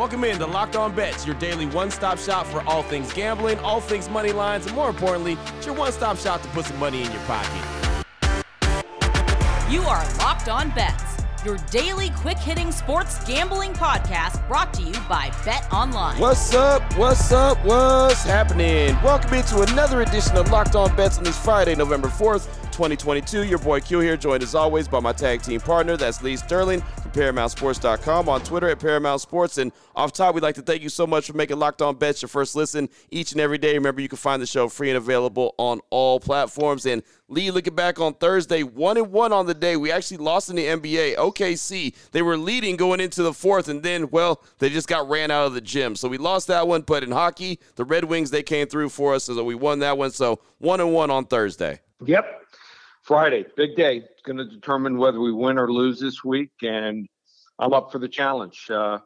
Welcome in to Locked On Bets, your daily one stop shop for all things gambling, all things money lines, and more importantly, it's your one stop shop to put some money in your pocket. You are Locked On Bets, your daily quick hitting sports gambling podcast brought to you by Bet Online. What's up? What's up? What's happening? Welcome into another edition of Locked On Bets on this Friday, November 4th. 2022. Your boy Q here, joined as always by my tag team partner, that's Lee Sterling from ParamountSports.com on Twitter at Paramount Sports. And off top, we'd like to thank you so much for making Locked On Bets your first listen each and every day. Remember, you can find the show free and available on all platforms. And Lee, looking back on Thursday, one and one on the day. We actually lost in the NBA. OKC, they were leading going into the fourth, and then, well, they just got ran out of the gym. So we lost that one. But in hockey, the Red Wings, they came through for us, so we won that one. So one and one on Thursday. Yep. Friday, big day. It's going to determine whether we win or lose this week, and I'm up for the challenge. Uh,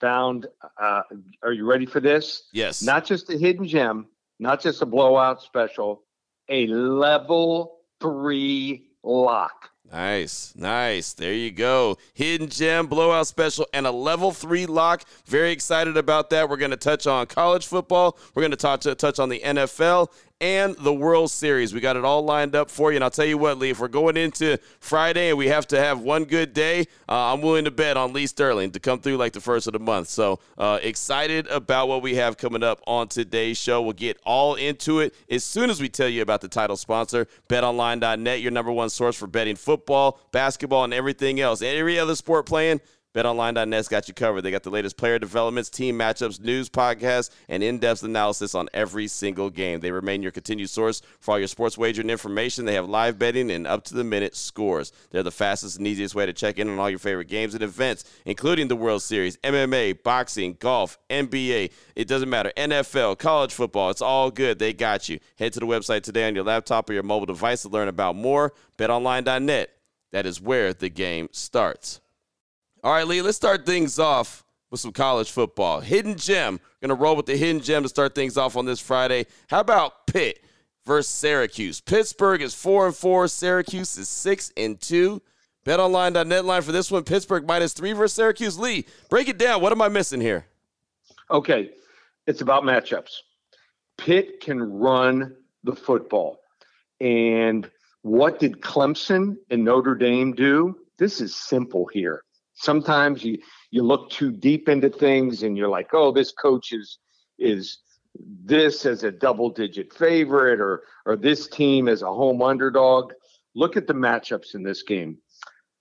found, uh, are you ready for this? Yes. Not just a hidden gem, not just a blowout special, a level three lock. Nice, nice. There you go. Hidden gem, blowout special, and a level three lock. Very excited about that. We're going to touch on college football. We're going to touch touch on the NFL and the World Series. We got it all lined up for you. And I'll tell you what, Lee, if we're going into Friday and we have to have one good day, uh, I'm willing to bet on Lee Sterling to come through like the first of the month. So uh, excited about what we have coming up on today's show. We'll get all into it as soon as we tell you about the title sponsor, betonline.net, your number one source for betting football, basketball, and everything else. Every other sport playing BetOnline.net's got you covered. They got the latest player developments, team matchups, news, podcasts, and in-depth analysis on every single game. They remain your continued source for all your sports wagering information. They have live betting and up-to-the-minute scores. They're the fastest and easiest way to check in on all your favorite games and events, including the World Series, MMA, boxing, golf, NBA. It doesn't matter. NFL, college football. It's all good. They got you. Head to the website today on your laptop or your mobile device to learn about more. BetOnline.net. That is where the game starts. All right, Lee, let's start things off with some college football. Hidden gem. Going to roll with the hidden gem to start things off on this Friday. How about Pitt versus Syracuse? Pittsburgh is 4 and 4, Syracuse is 6 and 2. BetOnline.net line for this one Pittsburgh minus 3 versus Syracuse. Lee, break it down. What am I missing here? Okay, it's about matchups. Pitt can run the football. And what did Clemson and Notre Dame do? This is simple here sometimes you you look too deep into things and you're like, oh, this coach is is this as a double digit favorite or or this team as a home underdog. Look at the matchups in this game.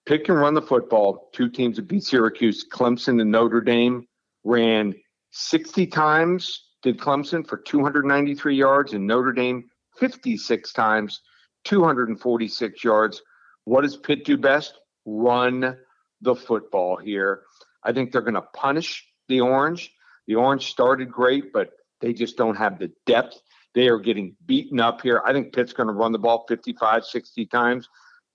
Pitt can run the football. Two teams that beat Syracuse, Clemson and Notre Dame ran 60 times did Clemson for 293 yards and Notre Dame 56 times, 246 yards. What does Pitt do best? Run the football here. I think they're going to punish the Orange. The Orange started great, but they just don't have the depth. They are getting beaten up here. I think Pitt's going to run the ball 55, 60 times,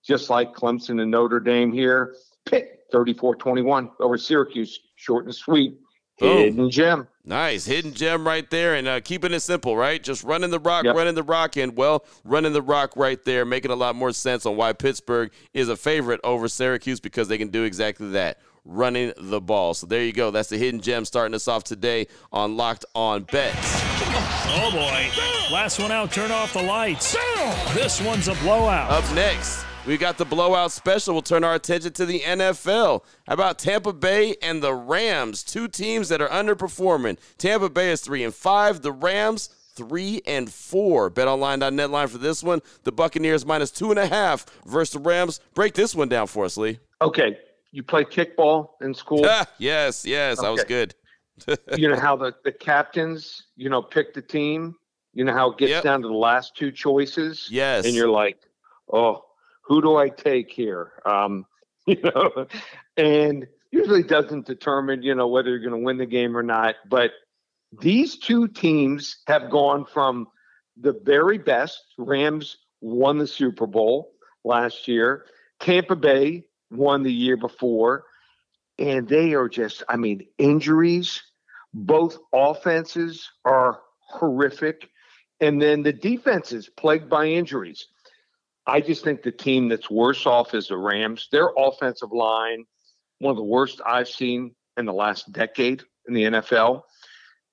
just like Clemson and Notre Dame here. Pitt 34 21 over Syracuse, short and sweet. Boom. Hidden gem. Nice. Hidden gem right there. And uh, keeping it simple, right? Just running the rock, yep. running the rock, and well, running the rock right there, making a lot more sense on why Pittsburgh is a favorite over Syracuse because they can do exactly that running the ball. So there you go. That's the hidden gem starting us off today on Locked On Bets. Oh boy. Last one out, turn off the lights. This one's a blowout. Up next. We got the blowout special. We'll turn our attention to the NFL. How about Tampa Bay and the Rams? Two teams that are underperforming. Tampa Bay is three and five. The Rams three and four. BetOnline.net line for this one. The Buccaneers minus two and a half versus the Rams. Break this one down for us, Lee. Okay, you play kickball in school. yes, yes, okay. that was good. you know how the, the captains, you know, pick the team. You know how it gets yep. down to the last two choices. Yes, and you're like, oh who do I take here? Um, you know, and usually doesn't determine, you know, whether you're going to win the game or not. But these two teams have gone from the very best. Rams won the Super Bowl last year. Tampa Bay won the year before. And they are just, I mean, injuries. Both offenses are horrific. And then the defenses plagued by injuries. I just think the team that's worse off is the Rams. Their offensive line, one of the worst I've seen in the last decade in the NFL.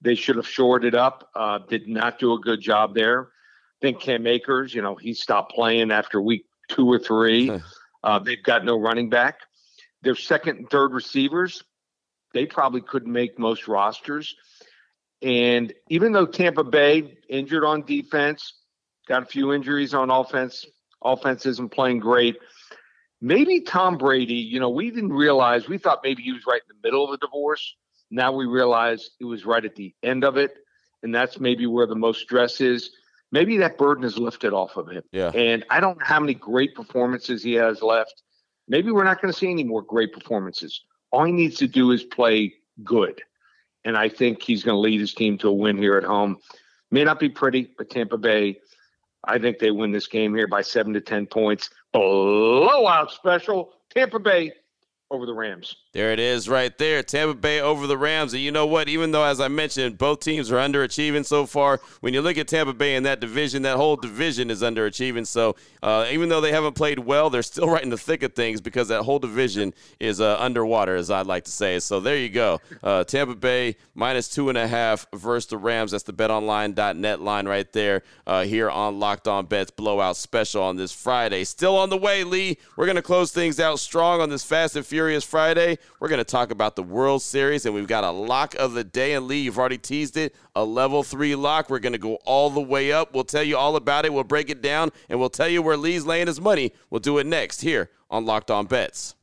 They should have shored it up. Uh, did not do a good job there. I think Cam Akers, you know, he stopped playing after week two or three. uh, they've got no running back. Their second and third receivers, they probably couldn't make most rosters. And even though Tampa Bay injured on defense, got a few injuries on offense, offense isn't playing great. Maybe Tom Brady, you know, we didn't realize, we thought maybe he was right in the middle of a divorce. Now we realize it was right at the end of it. And that's maybe where the most stress is. Maybe that burden is lifted off of him. Yeah. And I don't know how many great performances he has left. Maybe we're not going to see any more great performances. All he needs to do is play good. And I think he's going to lead his team to a win here at home. May not be pretty, but Tampa Bay, I think they win this game here by seven to 10 points. Blowout special. Tampa Bay over the Rams. There it is right there. Tampa Bay over the Rams. And you know what? Even though, as I mentioned, both teams are underachieving so far, when you look at Tampa Bay in that division, that whole division is underachieving. So uh, even though they haven't played well, they're still right in the thick of things because that whole division is uh, underwater, as I'd like to say. So there you go. Uh, Tampa Bay minus two and a half versus the Rams. That's the betonline.net line right there uh, here on Locked On Bets Blowout Special on this Friday. Still on the way, Lee. We're going to close things out strong on this Fast and Furious Friday. We're going to talk about the World Series, and we've got a lock of the day. And Lee, you've already teased it a level three lock. We're going to go all the way up. We'll tell you all about it. We'll break it down, and we'll tell you where Lee's laying his money. We'll do it next here on Locked On Bets.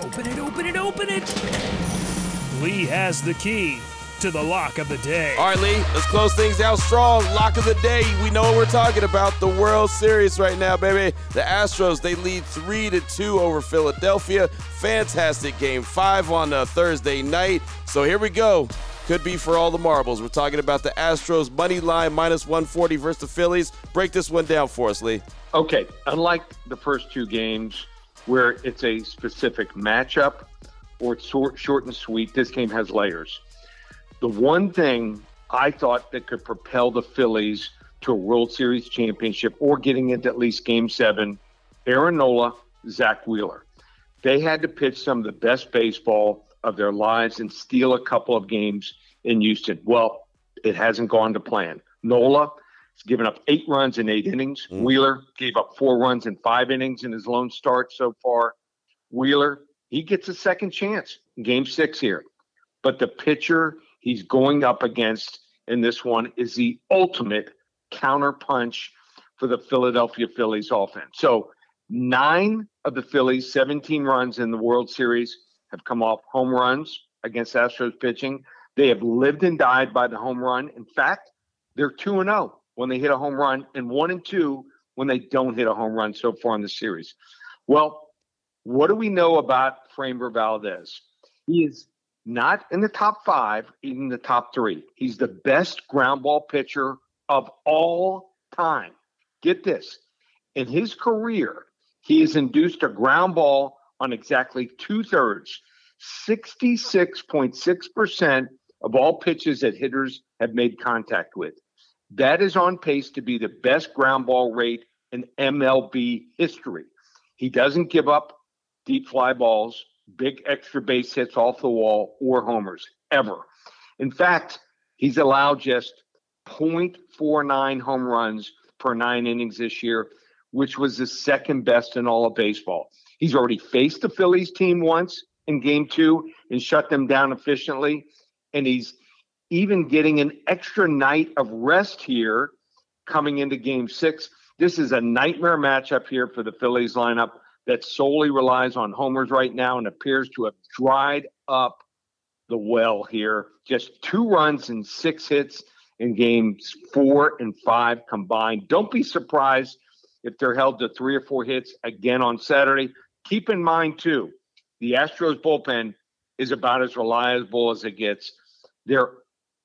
Open it, open it, open it. Lee has the key to the lock of the day. All right, Lee, let's close things out strong. Lock of the day. We know what we're talking about. The World Series right now, baby. The Astros, they lead 3 to 2 over Philadelphia. Fantastic game five on uh, Thursday night. So here we go. Could be for all the marbles. We're talking about the Astros money line minus 140 versus the Phillies. Break this one down for us, Lee. Okay, unlike the first two games where it's a specific matchup or it's short, short and sweet, this game has layers. The one thing I thought that could propel the Phillies to a World Series championship or getting into at least game seven, Aaron Nola, Zack Wheeler. They had to pitch some of the best baseball of their lives and steal a couple of games in Houston. Well, it hasn't gone to plan. Nola has given up eight runs in eight innings. Mm. Wheeler gave up four runs in five innings in his lone start so far. Wheeler, he gets a second chance game six here. But the pitcher he's going up against in this one is the ultimate counterpunch for the Philadelphia Phillies offense. So nine of the Phillies' 17 runs in the World Series have come off home runs against Astros pitching. They have lived and died by the home run. In fact, they're 2 and 0 when they hit a home run and 1 and 2 when they don't hit a home run so far in the series. Well, what do we know about Framber Valdez? He is not in the top five, even the top three. He's the best ground ball pitcher of all time. Get this in his career, he has induced a ground ball on exactly two thirds, 66.6% of all pitches that hitters have made contact with. That is on pace to be the best ground ball rate in MLB history. He doesn't give up deep fly balls, big extra base hits off the wall, or homers ever. In fact, he's allowed just 0.49 home runs per nine innings this year, which was the second best in all of baseball. He's already faced the Phillies team once in game two and shut them down efficiently. And he's even getting an extra night of rest here coming into game six. This is a nightmare matchup here for the Phillies lineup that solely relies on homers right now and appears to have dried up the well here. Just two runs and six hits in games four and five combined. Don't be surprised if they're held to three or four hits again on Saturday. Keep in mind, too, the Astros bullpen is about as reliable as it gets. Their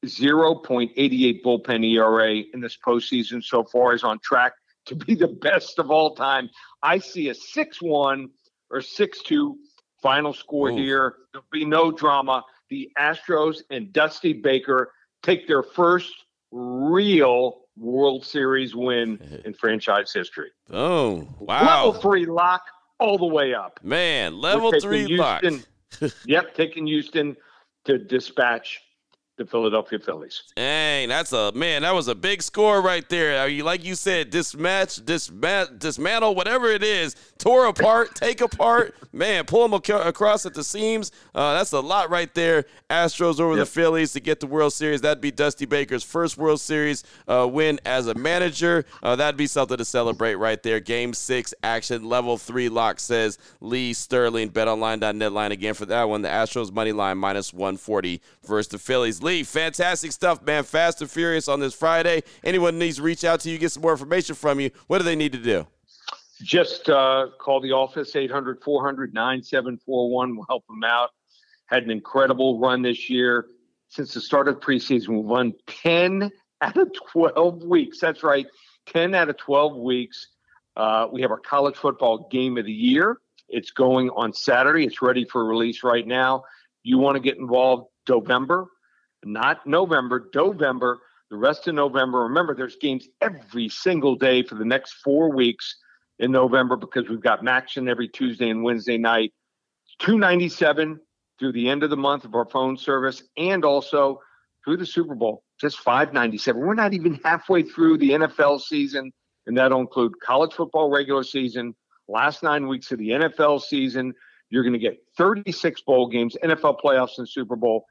0.88 bullpen ERA in this postseason so far is on track to be the best of all time. I see a 6 1 or 6 2 final score Ooh. here. There'll be no drama. The Astros and Dusty Baker take their first real World Series win in franchise history. Oh, wow. Level three lock all the way up. Man, level three lock. Yep, taking Houston to dispatch the Philadelphia Phillies. Dang, that's a man. That was a big score right there. Like you said, dismatch, dismat, dismantle, whatever it is, tore apart, take apart. Man, pull them ac- across at the seams. Uh, that's a lot right there. Astros over yep. the Phillies to get the World Series. That'd be Dusty Baker's first World Series uh, win as a manager. Uh, that'd be something to celebrate right there. Game six action, level three lock says Lee Sterling. BetOnline.net line again for that one. The Astros money line minus 140 versus the Phillies. Lee, fantastic stuff, man. Fast and furious on this Friday. Anyone needs to reach out to you, get some more information from you. What do they need to do? Just uh, call the office, 800 400 9741. We'll help them out. Had an incredible run this year. Since the start of preseason, we've won 10 out of 12 weeks. That's right, 10 out of 12 weeks. Uh, we have our college football game of the year. It's going on Saturday. It's ready for release right now. You want to get involved November, not November, November, the rest of November. Remember, there's games every single day for the next four weeks in November because we've got MACtion every Tuesday and Wednesday night. 297 through the end of the month of our phone service and also through the Super Bowl, just 597. We're not even halfway through the NFL season, and that'll include college football regular season, last nine weeks of the NFL season. You're going to get 36 bowl games, NFL playoffs, and Super Bowl.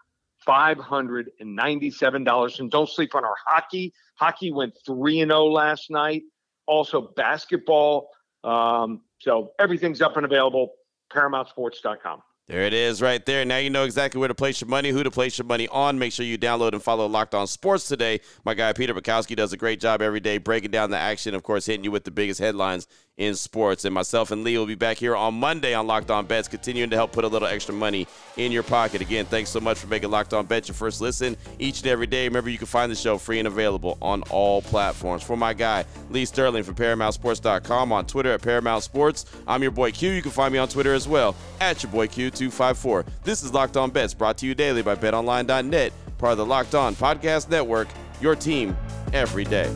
$597. And don't sleep on our hockey. Hockey went 3 0 last night. Also, basketball. Um, so everything's up and available. ParamountSports.com. There it is right there. Now you know exactly where to place your money, who to place your money on. Make sure you download and follow Locked On Sports today. My guy Peter Bukowski does a great job every day breaking down the action, of course, hitting you with the biggest headlines in sports. And myself and Lee will be back here on Monday on Locked On Bets, continuing to help put a little extra money in your pocket. Again, thanks so much for making Locked On Bets your first listen each and every day. Remember, you can find the show free and available on all platforms. For my guy, Lee Sterling from ParamountSports.com on Twitter at Paramount Sports. I'm your boy Q. You can find me on Twitter as well at your boy Q254. This is Locked On Bets brought to you daily by BetOnline.net, part of the Locked On Podcast Network, your team every day.